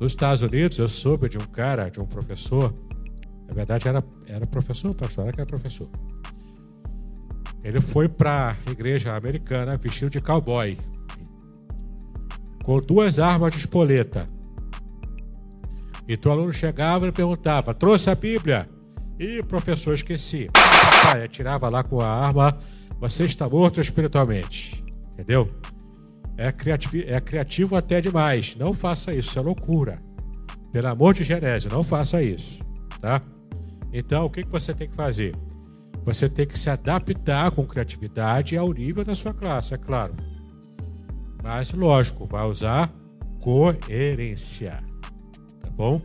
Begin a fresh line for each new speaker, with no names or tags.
Nos Estados Unidos, eu soube de um cara, de um professor, na verdade era, era professor, pastor, era que era professor. Ele foi para a igreja americana vestido de cowboy, com duas armas de espoleta. Então o aluno chegava e perguntava: trouxe a Bíblia? E o professor esqueci. Pai, atirava lá com a arma, você está morto espiritualmente. Entendeu? É criativo, é criativo até demais. Não faça isso, é loucura. Pelo amor de Genésio, não faça isso. Tá? Então, o que, que você tem que fazer? Você tem que se adaptar com criatividade ao nível da sua classe, é claro. Mas, lógico, vai usar coerência. Tá bom?